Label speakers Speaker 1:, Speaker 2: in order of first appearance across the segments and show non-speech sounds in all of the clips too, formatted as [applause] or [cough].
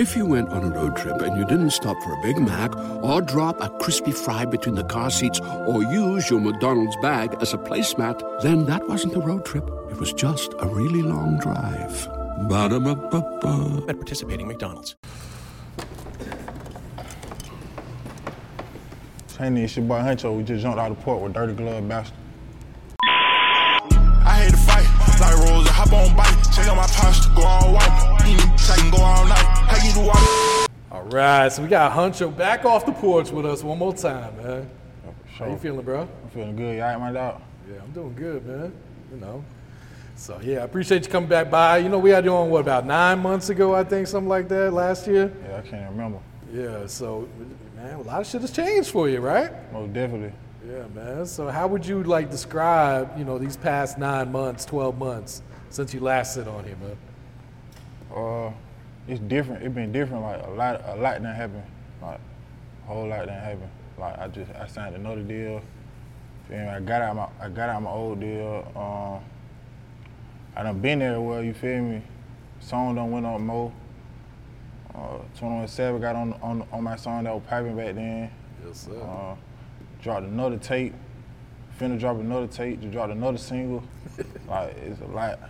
Speaker 1: If you went on a road trip and you didn't stop for a Big Mac or drop a crispy fry between the car seats or use your McDonald's bag as a placemat, then that wasn't a road trip. It was just a really long drive. Ba-da-ba-ba-ba.
Speaker 2: At participating McDonald's.
Speaker 3: Handy, it's your boy Hunxho. We just jumped out of the port with Dirty Glove Bastard.
Speaker 4: I hate to fight, like Rose, I hop on bike, check out my posture, go all All
Speaker 5: right, so we got Hunxho back off the porch with us one more time, man.
Speaker 3: Sure.
Speaker 5: How you feeling, bro?
Speaker 3: I'm feeling good. You all right, my dog?
Speaker 5: Yeah, I'm doing good, man. You know. So yeah, I appreciate you coming back by. You know, we had you on what about nine months ago, I think, something like that, last year.
Speaker 3: Yeah, I can't remember.
Speaker 5: Yeah. So, man, a lot of shit has changed for you, right?
Speaker 3: Most definitely.
Speaker 5: Yeah, man. So how would you like describe, you know, these past nine months, twelve months since you last sit on here, man?
Speaker 3: Uh, it's different. It's been different. Like a lot, a lot done happened. Like a whole lot done happened. Like I just, I signed another deal. Feel me? I got out my, I got out my old deal. Um, I done been there well. You feel me? Song done went on more. Uh, 21 Savage got on, on on my song that was piping back then.
Speaker 5: Yes, sir.
Speaker 3: Uh, dropped another tape. Finna drop another tape. Just dropped another single. [laughs] like it's a lot.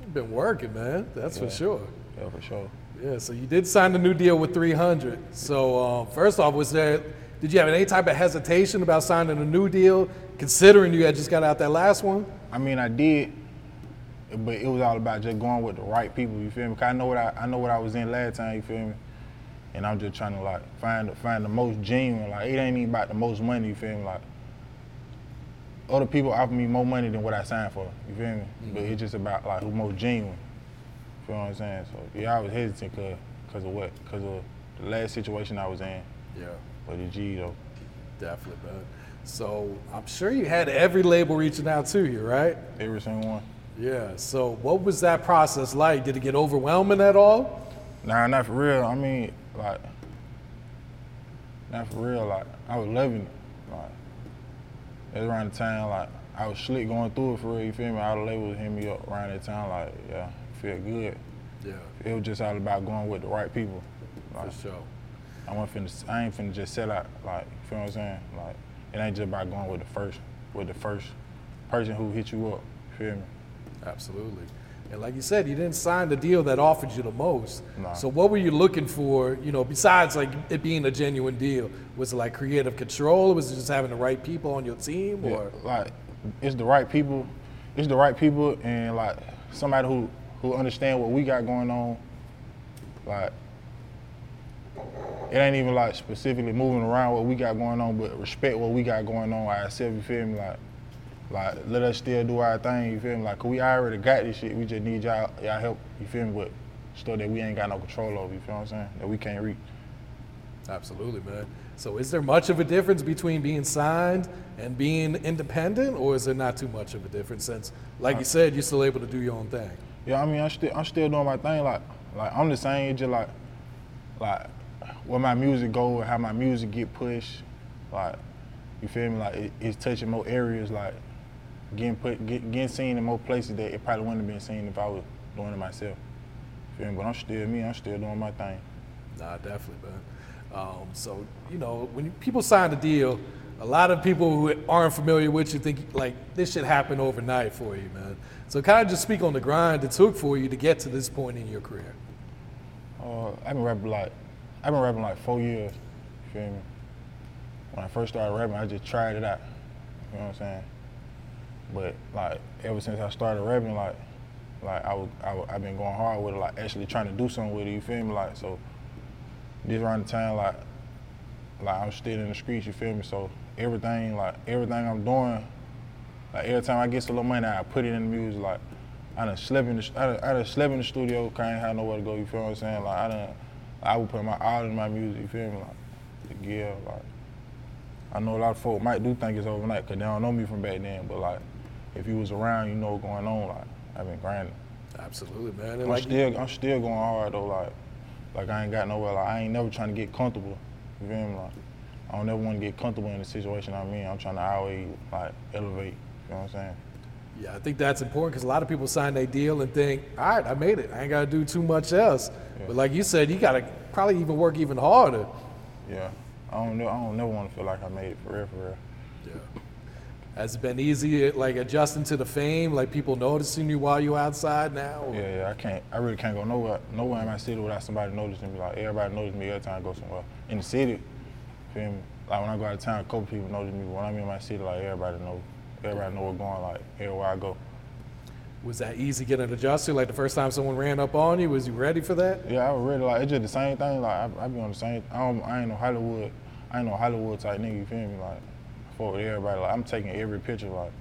Speaker 5: You've been working, man. That's for sure.
Speaker 3: Yeah, for sure.
Speaker 5: Yeah. So you did sign a new deal with 300. So um, first off, was there? Did you have any type of hesitation about signing a new deal, considering you had just got out that last one?
Speaker 3: I mean, I did, but it was all about just going with the right people. You feel me? 'Cause I know what I, I know what I was in last time. You feel me? And I'm just trying to like find the, find the most genuine. Like it ain't even about the most money. You feel me? Like other people offer me more money than what I signed for. You feel me? But it's just about like who most genuine. You feel what I'm saying? So yeah, I was hesitant cause, cause of what? Cause of the last situation I was in.
Speaker 5: Yeah.
Speaker 3: But the G though.
Speaker 5: Definitely, man. So I'm sure you had every label reaching out to you, right?
Speaker 3: Every single one.
Speaker 5: Yeah. So what was that process like? Did it get overwhelming at all?
Speaker 3: Nah, not for real. I mean, like, not for real. Like, I was loving it. Like, it was around the time, like, I was slick going through it for real. You feel me? All the labels hit me up around that time. Like, yeah, feel good.
Speaker 5: Yeah,
Speaker 3: It was just all about going with the right people. Like,
Speaker 5: for sure.
Speaker 3: I wasn't finna, I ain't finna just sell out. Like, you feel what I'm saying? Like, it ain't just about going with the first, with the first person who hit you up. Feel me?
Speaker 5: Absolutely. And like you said, you didn't sign the deal that offered you the most.
Speaker 3: Nah.
Speaker 5: So what were you looking for, you know, besides like it being a genuine deal? Was it like creative control? Was it just having the right people on your team
Speaker 3: Yeah,
Speaker 5: or
Speaker 3: like it's the right people, it's the right people, and like somebody who who understand what we got going on. Like it ain't even like specifically moving around what we got going on, but respect what we got going on ourselves. You feel me? Like like let us still do our thing. You feel me? Like we already got this shit. We just need y'all y'all help. You feel me? With stuff that we ain't got no control over. You feel what I'm saying? That we can't reach.
Speaker 5: Absolutely, man. So is there much of a difference between being signed and being independent, or is there not too much of a difference since, like you said, you're still able to do your own thing?
Speaker 3: Yeah, I mean, I'm still I'm still doing my thing. Like like I'm the same. Just like like where my music go and how my music get pushed. Like you feel me? Like it, it's touching more areas. Like getting put get, getting seen in more places that it probably wouldn't have been seen if I was doing it myself. Feel me? But I'm still me. I'm still doing my thing.
Speaker 5: Nah, definitely, man. Um, so you know, when you, people sign a deal, a lot of people who aren't familiar with you think like this should happen overnight for you, man. So kind of just speak on the grind it took for you to get to this point in your career.
Speaker 3: Uh, I've been rapping like I've been rapping like four years. You feel me? When I first started rapping, I just tried it out. You know what I'm saying? But like ever since I started rapping, like like I was I, I've been going hard with it, like actually trying to do something with it. You feel me? Like so, this around the time like like I'm still in the streets. You feel me? So everything like everything I'm doing, like every time I get some little money, I put it in the music. Like I done slept in the I done, I done slept in the studio, cause I ain't had nowhere to go. You feel what I'm saying? Like I done I would put my all in my music. You feel me? Like gear, like. I know a lot of folk might do think it's overnight because they don't know me from back then, but like, if you was around, you know what's going on. Like, I've been grinding.
Speaker 5: Absolutely, man. And
Speaker 3: I'm
Speaker 5: like
Speaker 3: still, I'm still going hard though. Like, like I ain't got nowhere. Like, I ain't never trying to get comfortable. You feel me? Like, I don't ever want to get comfortable in the situation I'm in. I'm trying to always like elevate. You know what I'm saying?
Speaker 5: Yeah, I think that's important because a lot of people sign their deal and think, all right, I made it. I ain't got to do too much else. But like you said, you got to probably even work even harder.
Speaker 3: Yeah, I don't know. I don't never want to feel like I made it for real, for real.
Speaker 5: Yeah. Has it been easy, like adjusting to the fame, like people noticing you while you're outside now? or-
Speaker 3: Yeah, yeah. I can't. I really can't go nowhere, nowhere in my city without somebody noticing me. Like everybody notices me every time I go somewhere. In the city, feel me? Like when I go out of town, a couple people know me. When I'm in my city, like everybody know. Everybody know what's going. Like everywhere I go.
Speaker 5: Was that easy getting an adjusted? Like the first time someone ran up on you, was you ready for that?
Speaker 3: Yeah, I was ready. like it's just the same thing. Like I, I be on the same. I, don't, I ain't no Hollywood. I ain't no Hollywood type nigga. You feel me? Like for everybody. Like I'm taking every picture. Like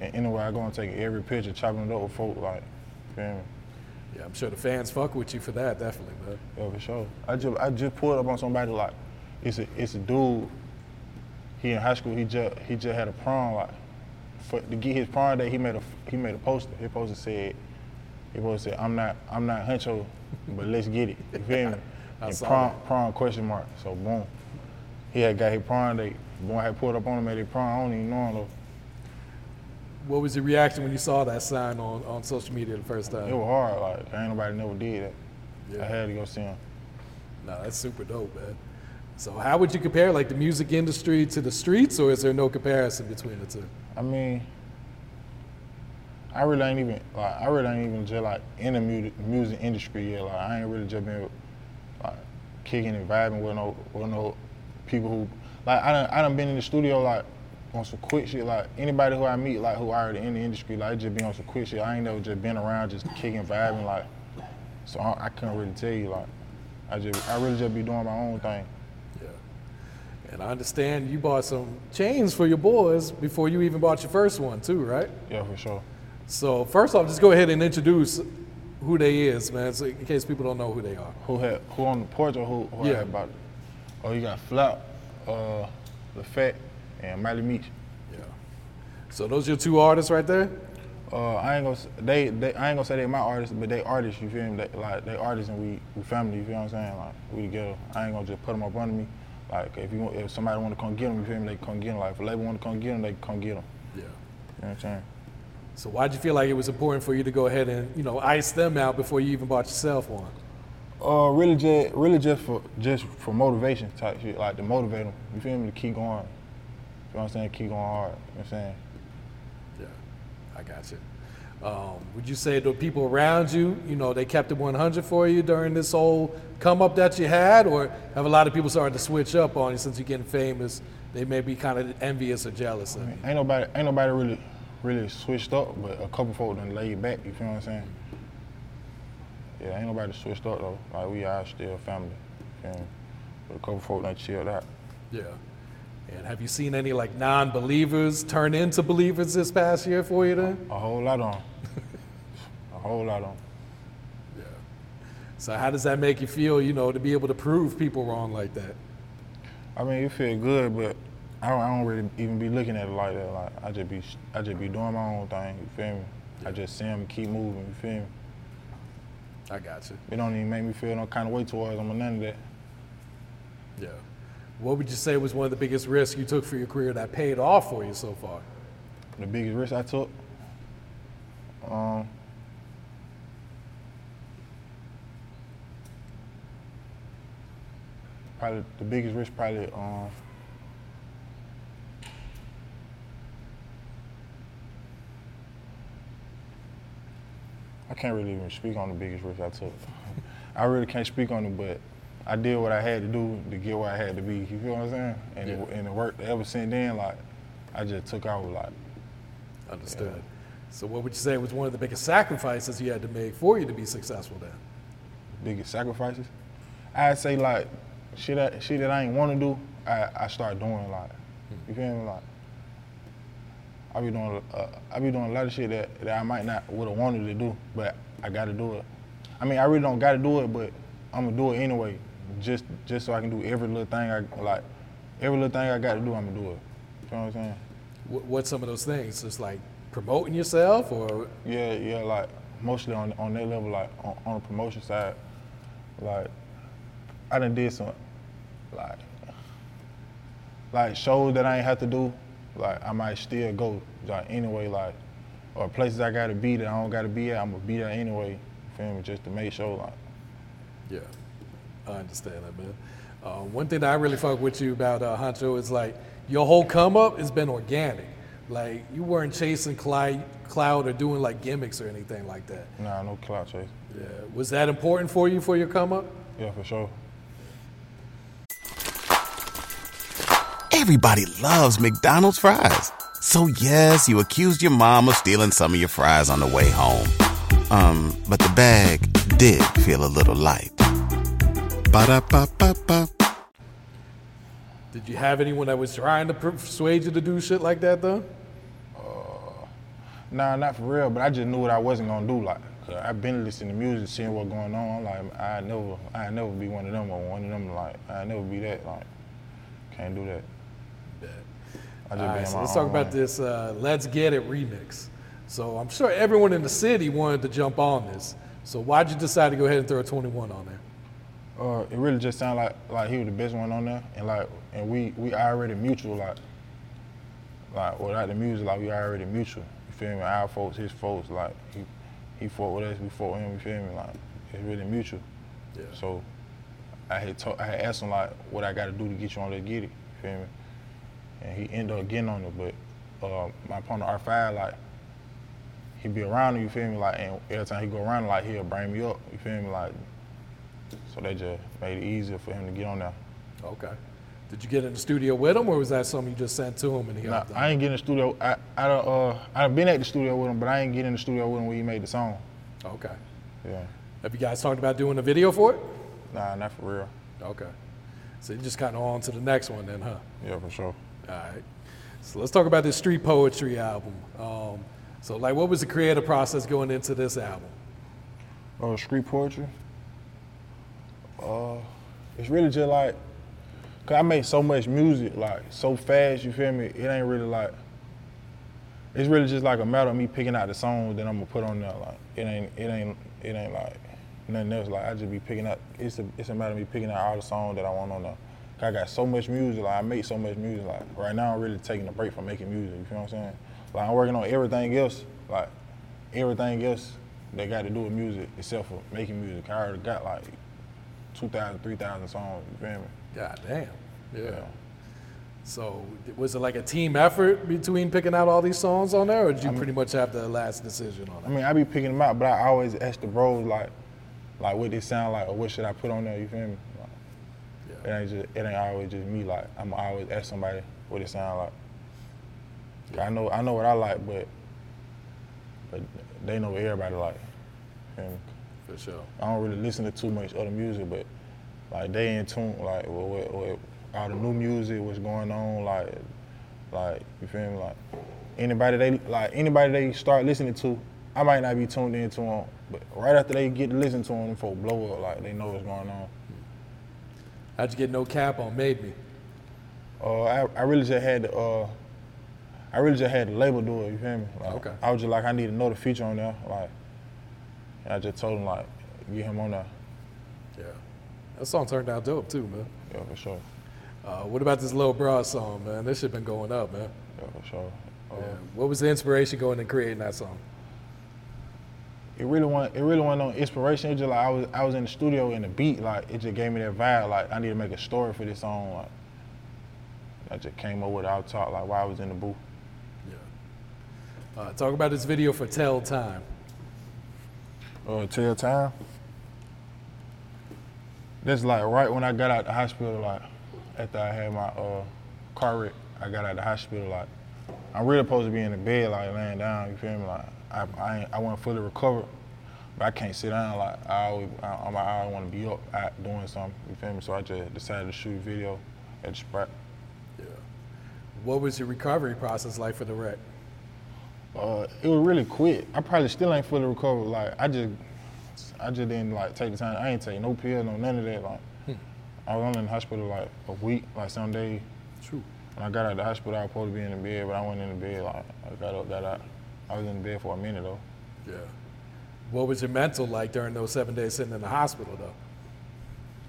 Speaker 3: and anywhere I go, I'm taking every picture, chopping it up with folk. Like feel me?
Speaker 5: Yeah, I'm sure the fans fuck with you for that, definitely, man.
Speaker 3: Yeah, for sure. I just I just pulled up on somebody like it's a it's a dude. He in high school. He just he just had a prom like for to get his prom day. He made a he made a poster. His poster said he poster said I'm not I'm not Hunxho, but let's get it. You feel me? [laughs] And prom
Speaker 5: that.
Speaker 3: prom question mark. So boom, he had got his prom day. Boy had pulled up on him at his prom. I don't even know him though.
Speaker 5: What was your reaction when you saw that sign on, on social media the first time?
Speaker 3: It was hard. Like ain't nobody never did that.
Speaker 5: Yeah.
Speaker 3: I had to go see him.
Speaker 5: No, that's super dope, man. So how would you compare like the music industry to the streets, or is there no comparison between the two?
Speaker 3: I mean, I really ain't even like I really ain't even just like in the music music industry yet. Like I ain't really just been like kicking and vibing with no with no people who like I done I done been in the studio like on some quick shit. Like anybody who I meet like who already in the industry, like just be on some quick shit. I ain't never just been around just kicking vibing like. So I, I couldn't really tell you like. I just I really just be doing my own thing.
Speaker 5: And I understand you bought some chains for your boys before you even bought your first one, too, right?
Speaker 3: Yeah, for sure.
Speaker 5: So first off, just go ahead and introduce who they is, man, so in case people don't know who they are.
Speaker 3: Who had who on the porch or who, who
Speaker 5: Yeah.
Speaker 3: had about it? Oh, you got Flap, uh, LaFette, and Miley Meach.
Speaker 5: Yeah. So those your two artists right there?
Speaker 3: Uh, I ain't gonna they, they I ain't gonna say they my artists, but they artists. You feel me? They, like they artists and we we family. You feel what I'm saying? Like we together. I ain't gonna just put them up under me. Like if you want, if somebody want to come get them, you feel me? They can come get them. Like if a label want to come get them, they can come get them.
Speaker 5: Yeah.
Speaker 3: You know what I'm saying?
Speaker 5: So why'd you feel like it was important for you to go ahead and, you know, ice them out before you even bought yourself one?
Speaker 3: Uh, really just really just for just for motivation type shit. Like to motivate them. You feel me? To keep going. You know what I'm saying? Keep going hard. You know what I'm saying?
Speaker 5: Yeah, I got you. Um, would you say the people around you, you know, they kept it 100 for you during this whole come up that you had, or have a lot of people started to switch up on you since you're getting famous? They may be kind of envious or jealous of you.
Speaker 3: Ain't nobody, ain't nobody really, really switched up, but a couple folk done laid back. You feel what I'm saying? Yeah, ain't nobody switched up though. Like we are still family. You feel? But a couple folk done chilled out.
Speaker 5: Yeah. And have you seen any like non-believers turn into believers this past year for you then?
Speaker 3: A whole lot on. Whole lot on.
Speaker 5: Yeah. So how does that make you feel, you know, to be able to prove people wrong like that?
Speaker 3: I mean, it feel good, but I don't, I don't really even be looking at it like that. Like I just be, I just be doing my own thing. You feel me? I just see them keep moving. You feel me?
Speaker 5: I got you.
Speaker 3: It don't even make me feel no kind of way towards them or none of that.
Speaker 5: Yeah. What would you say was one of the biggest risks you took for your career that paid off for you so far?
Speaker 3: The biggest risk I took, um, probably the biggest risk probably um, I can't really even speak on the biggest risk I took. [laughs] I really can't speak on it, but I did what I had to do to get where I had to be. You feel what I'm saying? And it,
Speaker 5: Yeah.
Speaker 3: and it worked ever since then. Like I just took out like
Speaker 5: Understood. So what would you say was one of the biggest sacrifices you had to make for you to be successful then?
Speaker 3: biggest sacrifices. I'd say like shit that shit that I ain't want to do, I, I start doing like you feel me like I be doing uh, I be doing a lot of shit that, that I might not would have wanted to do, but I got to do it. I mean I really don't got to do it, but I'm gonna do it anyway, just just so I can do every little thing I like every little thing I got to do. I'm gonna do it. You know what I'm saying?
Speaker 5: What, what's some of those things? Just like promoting yourself or
Speaker 3: Yeah, yeah, like mostly on on that level, like on, on the promotion side, like I done did some like like shows that I ain't have to do, like I might still go like anyway, like or places I gotta be that I don't gotta be at, I'm gonna be there anyway. You feel me? Just to make sure like
Speaker 5: Yeah. I understand that, man. Uh, one thing that I really fuck with you about uh, is like your whole come up has been organic. Like you weren't chasing clout, clout or doing like gimmicks or anything like that.
Speaker 3: Nah, no clout chase.
Speaker 5: Yeah. Was that important for you for your come up?
Speaker 3: Yeah, for sure.
Speaker 2: Everybody loves McDonald's fries. So yes, you accused your mom of stealing some of your fries on the way home. Um, but the bag did feel a little light. Ba-da-ba-ba-ba.
Speaker 5: Did you have anyone that was trying to persuade you to do shit like that though?
Speaker 3: Nah, not for real, but I just knew what I wasn't gonna do. Like, i I've been listening to music, seeing what's going on. Like, I never, I never be one of them or one of them. Like, I never be that. Like, can't do that. I just
Speaker 5: right, so let's talk about this uh, Let's Get It remix. So I'm sure everyone in the city wanted to jump on this. So why'd you decide to go ahead and throw a 21 on there?
Speaker 3: Uh, it really just sounded like like he was the best one on there, and like, and we we already mutual. Like, like without the music, like we already mutual. You feel me? Our folks, his folks, like he he fought with us, we fought with him. You feel me? Like it's really mutual.
Speaker 5: Yeah.
Speaker 3: So I had to, I had asked him like what I got to do to get you on there, get it. You feel me? And he ended up getting on it, but uh, my partner R5 like he be around him, you feel me? Like and every time he go around, like he'll bring me up. You feel me? Like so they just made it easier for him to get on there.
Speaker 5: Okay. Did you get in the studio with him, or was that something you just sent to him and he
Speaker 3: Nah? I ain't get in the studio. I I done, uh I done been at the studio with him, but I ain't get in the studio with him when he made the song.
Speaker 5: Okay.
Speaker 3: Yeah.
Speaker 5: Have you guys talked about doing a video for it?
Speaker 3: Nah, not for real.
Speaker 5: Okay. So you just kind of on to the next one then, huh?
Speaker 3: Yeah, for sure.
Speaker 5: All right. So let's talk about this street poetry album. Um, so like, what was the creative process going into this album?
Speaker 3: Uh, street poetry. Uh, it's really just like, cause I make so much music like so fast. You feel me? It ain't really like. It's really just like a matter of me picking out the songs that I'm gonna put on there. Like it ain't, it ain't, it ain't like nothing else. Like I just be picking out. It's a, it's a matter of me picking out all the songs that I want on there. I got so much music. Like I make so much music. Like right now, I'm really taking a break from making music. You feel what I'm saying? Like I'm working on everything else. Like everything else that got to do with music except for making music. I already got like 2,000, 3,000 songs. You feel me?
Speaker 5: God damn. Yeah.
Speaker 3: Yeah.
Speaker 5: So was it like a team effort between picking out all these songs on there, or did you pretty much have the last decision on it?
Speaker 3: I mean, I be picking them out, but I always ask the bros like, like what they sound like or what should I put on there. You feel me? It ain't just, it ain't always just me. Like I'm always ask somebody what it sound like. I know, I know what I like, but, but they know what everybody like. Me?
Speaker 5: For sure.
Speaker 3: I don't really listen to too much other music, but like they in tune, like with, with, with all the new music, what's going on, like, like you feel me, like anybody they like anybody they start listening to, I might not be tuned into them, but right after they get to listen to them, them folk blow up, like they know what's going on.
Speaker 5: How'd you get NoCap on Made Me?
Speaker 3: Uh, I, I really just had to, uh, I really just had the label do it. You feel me? Like,
Speaker 5: Okay.
Speaker 3: I was just like, I need to know the feature on there, like, and I just told him like, get him on there.
Speaker 5: Yeah. That song turned out dope too, man.
Speaker 3: Yeah, for sure.
Speaker 5: Uh, what about this Lil Bra song, man? This shit been going up, man.
Speaker 3: Yeah, for sure. Uh,
Speaker 5: Yeah. What was the inspiration going and creating that song?
Speaker 3: It really wasn't it really wasn't no inspiration. It just like I was I was in the studio and the beat like it just gave me that vibe like I need to make a story for this song like I just came up with out top like while I was in the booth.
Speaker 5: Yeah. Uh, talk about this video for Tell Time.
Speaker 3: Uh, tell time. That's like right when I got out the hospital like after I had my uh, car wreck I got out of the hospital like I'm really supposed to be in the bed like laying down you feel me like I I, I wasn't fully recovered. But I can't sit down like I always, I, I'm- I always want to be up out doing something. You feel me? So I just decided to shoot a video at the spot.
Speaker 5: Yeah. What was your recovery process like for the wreck?
Speaker 3: Uh, it was really quick. I probably still ain't fully recovered. Like I just, I just didn't like take the time. I ain't take no pill, no none of that. Like I was only in the hospital like a week, like some days.
Speaker 5: True.
Speaker 3: When I got out of the hospital, I was supposed to be in the bed, but I went in the bed. Like I got up, got out. I was in the bed for a minute though.
Speaker 5: Yeah. What was your mental like during those seven days sitting in the hospital though?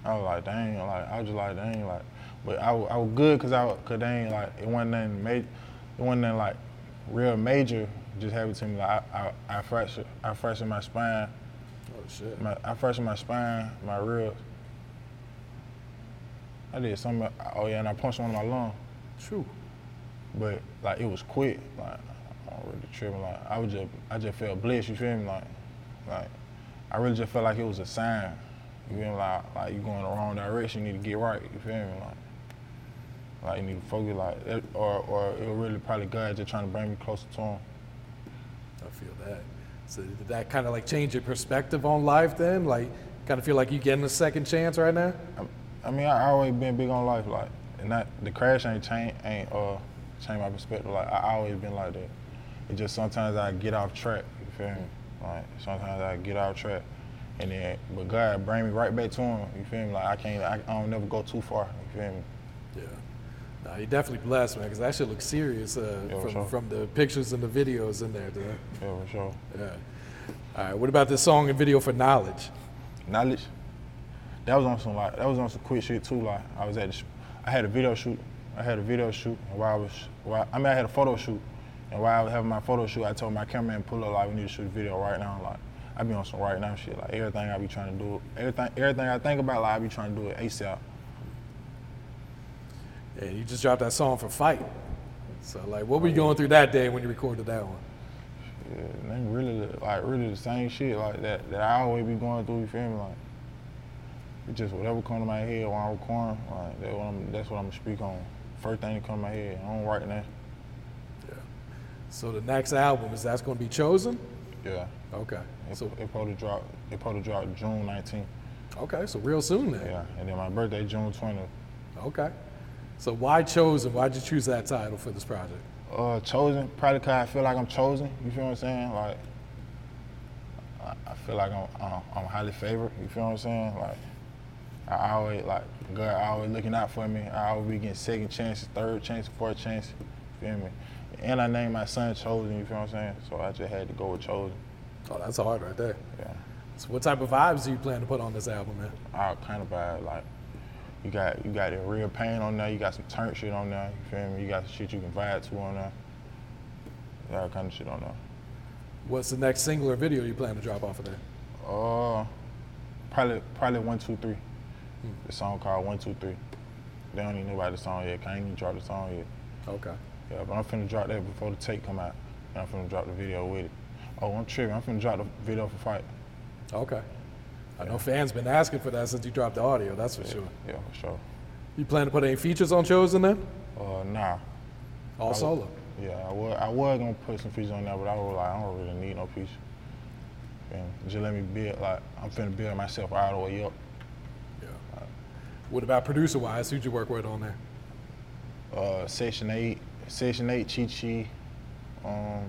Speaker 3: I was like, dang, like I was just like, dang, like, but I, I was good cause I, cause they ain't like it wasn't nothing major, it wasn't nothing like real major. Just happened to me. Like I, I, I fractured, I fractured my spine.
Speaker 5: Oh shit.
Speaker 3: My, I fractured my spine, my ribs, I did something. Oh yeah, and I punched one of my lung,
Speaker 5: True.
Speaker 3: but like it was quick. Like I really tripping. Like I was just, I just felt blessed. You feel me? Like, like I really just felt like it was a sign. You feel me? Like, like you going the wrong direction. You need to get right. You feel me? Like, like you need to focus. Like, or or it was really probably God just trying to bring me closer to Him.
Speaker 5: I feel that. So did that kind of like change your perspective on life then? Like, kind of feel like you getting a second chance right now?
Speaker 3: I mean, I always been big on life, like, and that the crash ain't change, ain't uh change my perspective. Like, I always been like that. It just sometimes I get off track. You feel me? Like sometimes I get off track, and then but God bring me right back to Him. You feel me? Like I can't, I, I don't never go too far. You feel me?
Speaker 5: Yeah. Nah, you're definitely blessed, man, because that shit looks serious uh,
Speaker 3: Yeah,
Speaker 5: from,
Speaker 3: sure.
Speaker 5: from the pictures and the videos in there, dude.
Speaker 3: Yeah, for sure.
Speaker 5: Yeah. All right, what about this song and video for Knowledge?
Speaker 3: Knowledge. That was on some like that was on some quick shit too. Like I was at the, sh- I had a video shoot. I had a video shoot, while I was, while, I mean I had a photo shoot, and while I was having my photo shoot, I told my cameraman pull up like we need to shoot a video right now. Like I be on some right now shit. Like everything I be trying to do, everything everything I think about, like I be trying to do it ASAP.
Speaker 5: And you just dropped that song for Fight. So, like, what were you going through that day when you recorded that one?
Speaker 3: Yeah, and ain't really like really the same shit like that that I always be going through. You feel me? Like it's just whatever come to my head while I'm recording. Like that's what I'm that's what I'm gonna speak on. First thing that come to my head. I don't write that.
Speaker 5: So the next album is that's going to be chosen?
Speaker 3: Yeah.
Speaker 5: Okay.
Speaker 3: It,
Speaker 5: So
Speaker 3: it probably drop. It probably drop June 19th.
Speaker 5: okay, so real soon then.
Speaker 3: Yeah, and then my birthday June 20th.
Speaker 5: Okay. So why chosen? Why'd you choose that title for this project?
Speaker 3: Uh, chosen probably cause I feel like I'm chosen. You feel what I'm saying? Like I, feel like I'm, I'm I'm highly favored. You feel what I'm saying? Like I always like God always looking out for me. I always be getting second chances, third chance, fourth chance. Feel me? And I named my son Chosen. You feel what I'm saying? So I just had to go with Chosen.
Speaker 5: Oh, that's hard right there.
Speaker 3: Yeah.
Speaker 5: So what type of vibes do you plan to put on this album, man?
Speaker 3: all kind of bad. Like you got you got the real pain on there. You got some turn shit on there. You feel me? You got some shit you can vibe to on there. All kind of shit on there.
Speaker 5: What's the next single or video you plan to drop off of there?
Speaker 3: Uh, probably probably one two three. The song called One Two Three. They don't even know about the song yet. Can't even dropped the song yet.
Speaker 5: Okay.
Speaker 3: Yeah, but I'm finna drop that before the tape come out. And I'm finna drop the video with it. Oh, I'm tripping. I'm finna drop the video for fight.
Speaker 5: Okay. I know fans been asking for that since you dropped the audio. That's for sure.
Speaker 3: Yeah, for sure.
Speaker 5: You plan to put any features on Chosen then?
Speaker 3: Uh, nah.
Speaker 5: All solo.
Speaker 3: Yeah, I was, I was gonna put some features on there, but I was like, I don't really need no feature. And just let me build, like, I'm finna build myself all the way up.
Speaker 5: Yeah. What about producer wise? Who'd you work with on there?
Speaker 3: Uh, Section 8, Section 8, Chi Chi, um,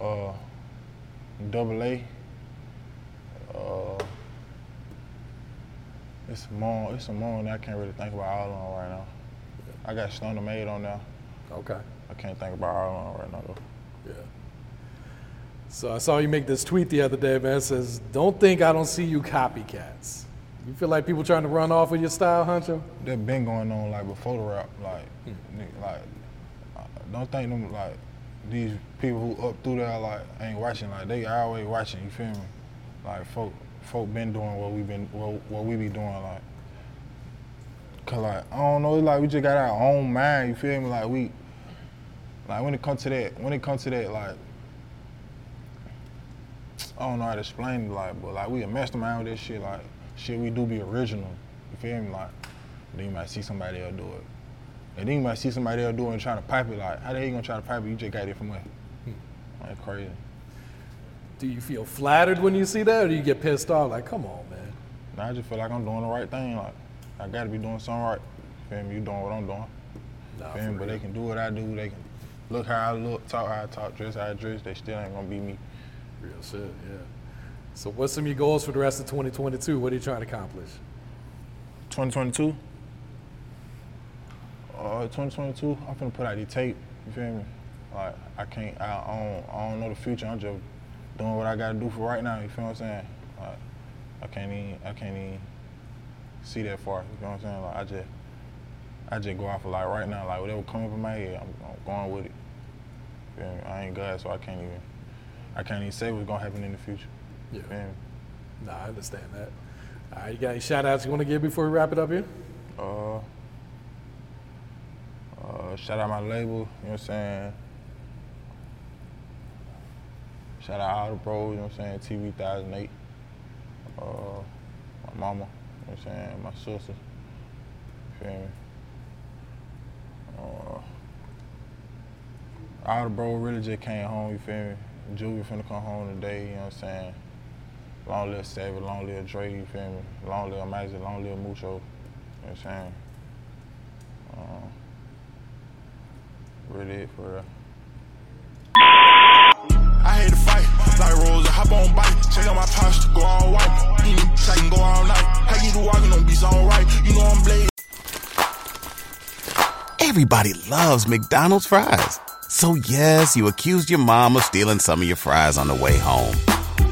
Speaker 3: uh, Double A, uh, it's more, it's a that I can't really think about all of them right now. I got Stunner Made on there.
Speaker 5: Okay.
Speaker 3: I can't think about all of them right now though.
Speaker 5: Yeah. So I saw you make this tweet the other day, man. It says, "Don't think I don't see you copycats." You feel like people trying to run off with your style, Hunxho?
Speaker 3: that been going on like before the rap. Like, hmm. nigga, like, don't think them like these people who up through there like ain't watching. Like they always watching. You feel me? Like folk, folk been doing what we been what, what we be doing. Like, cause like I don't know. It's like we just got our own mind. You feel me? Like we, like when it comes to that, when it comes to that, like. I don't know how to explain it, like, but like we a mastermind with this shit, like shit we do be original. You feel me? Like then you might see somebody else do it. And then you might see somebody else do it and trying to pipe it like, how the hell you gonna try to pipe it? You just got it from hmm. where? Like crazy.
Speaker 5: Do you feel flattered when you see that, or do you get pissed off? Like, come on, man.
Speaker 3: Now I just feel like I'm doing the right thing. Like I gotta be doing something right. Feel me? You doing what I'm doing.
Speaker 5: Nah,
Speaker 3: Feel me? But they can do what I do. They can look how I look, talk how I talk, dress how I dress. They still ain't gonna be me.
Speaker 5: Real shit, yeah. So what's some of your goals for the rest of 2022? What are you trying to accomplish?
Speaker 3: 2022. Uh, 2022. I'm finna put out the tape. You feel me? Like I can't. I, don't. I don't know the future. I'm just doing what I gotta do for right now. You feel what I'm saying? Like I can't even. I can't even see that far. You feel what I'm saying? Like I just. I just go off of like right now. Like whatever come up in my head, I'm, I'm going with it. I ain't God, so I can't even. I can't even say what's gonna happen in the future.
Speaker 5: Yeah.
Speaker 3: Man.
Speaker 5: Nah, I understand that. All right, you got any shout outs you want to give before we wrap it up here?
Speaker 3: Uh, uh, shout out my label, you know what I'm saying? Shout out all the bros, you know what I'm saying? TV 1008. Uh, my mama, you know what I'm saying? My sister, you feel me? Uh, all the bro really just came home, you feel me? Juvie finna come home today, you know what I'm saying? Long live Savage, long live Dre, you feel me? Long live Magic, long live Mucho, you know what I'm saying? Uh, really it for real.
Speaker 4: I hate to fight, like Rose, I hop on bike, check out my posture, go all white. Mm, I can go all night. I get to walking on beats alright. You know I'm blazing.
Speaker 2: Everybody loves McDonald's fries. So yes, you accused your mom of stealing some of your fries on the way home.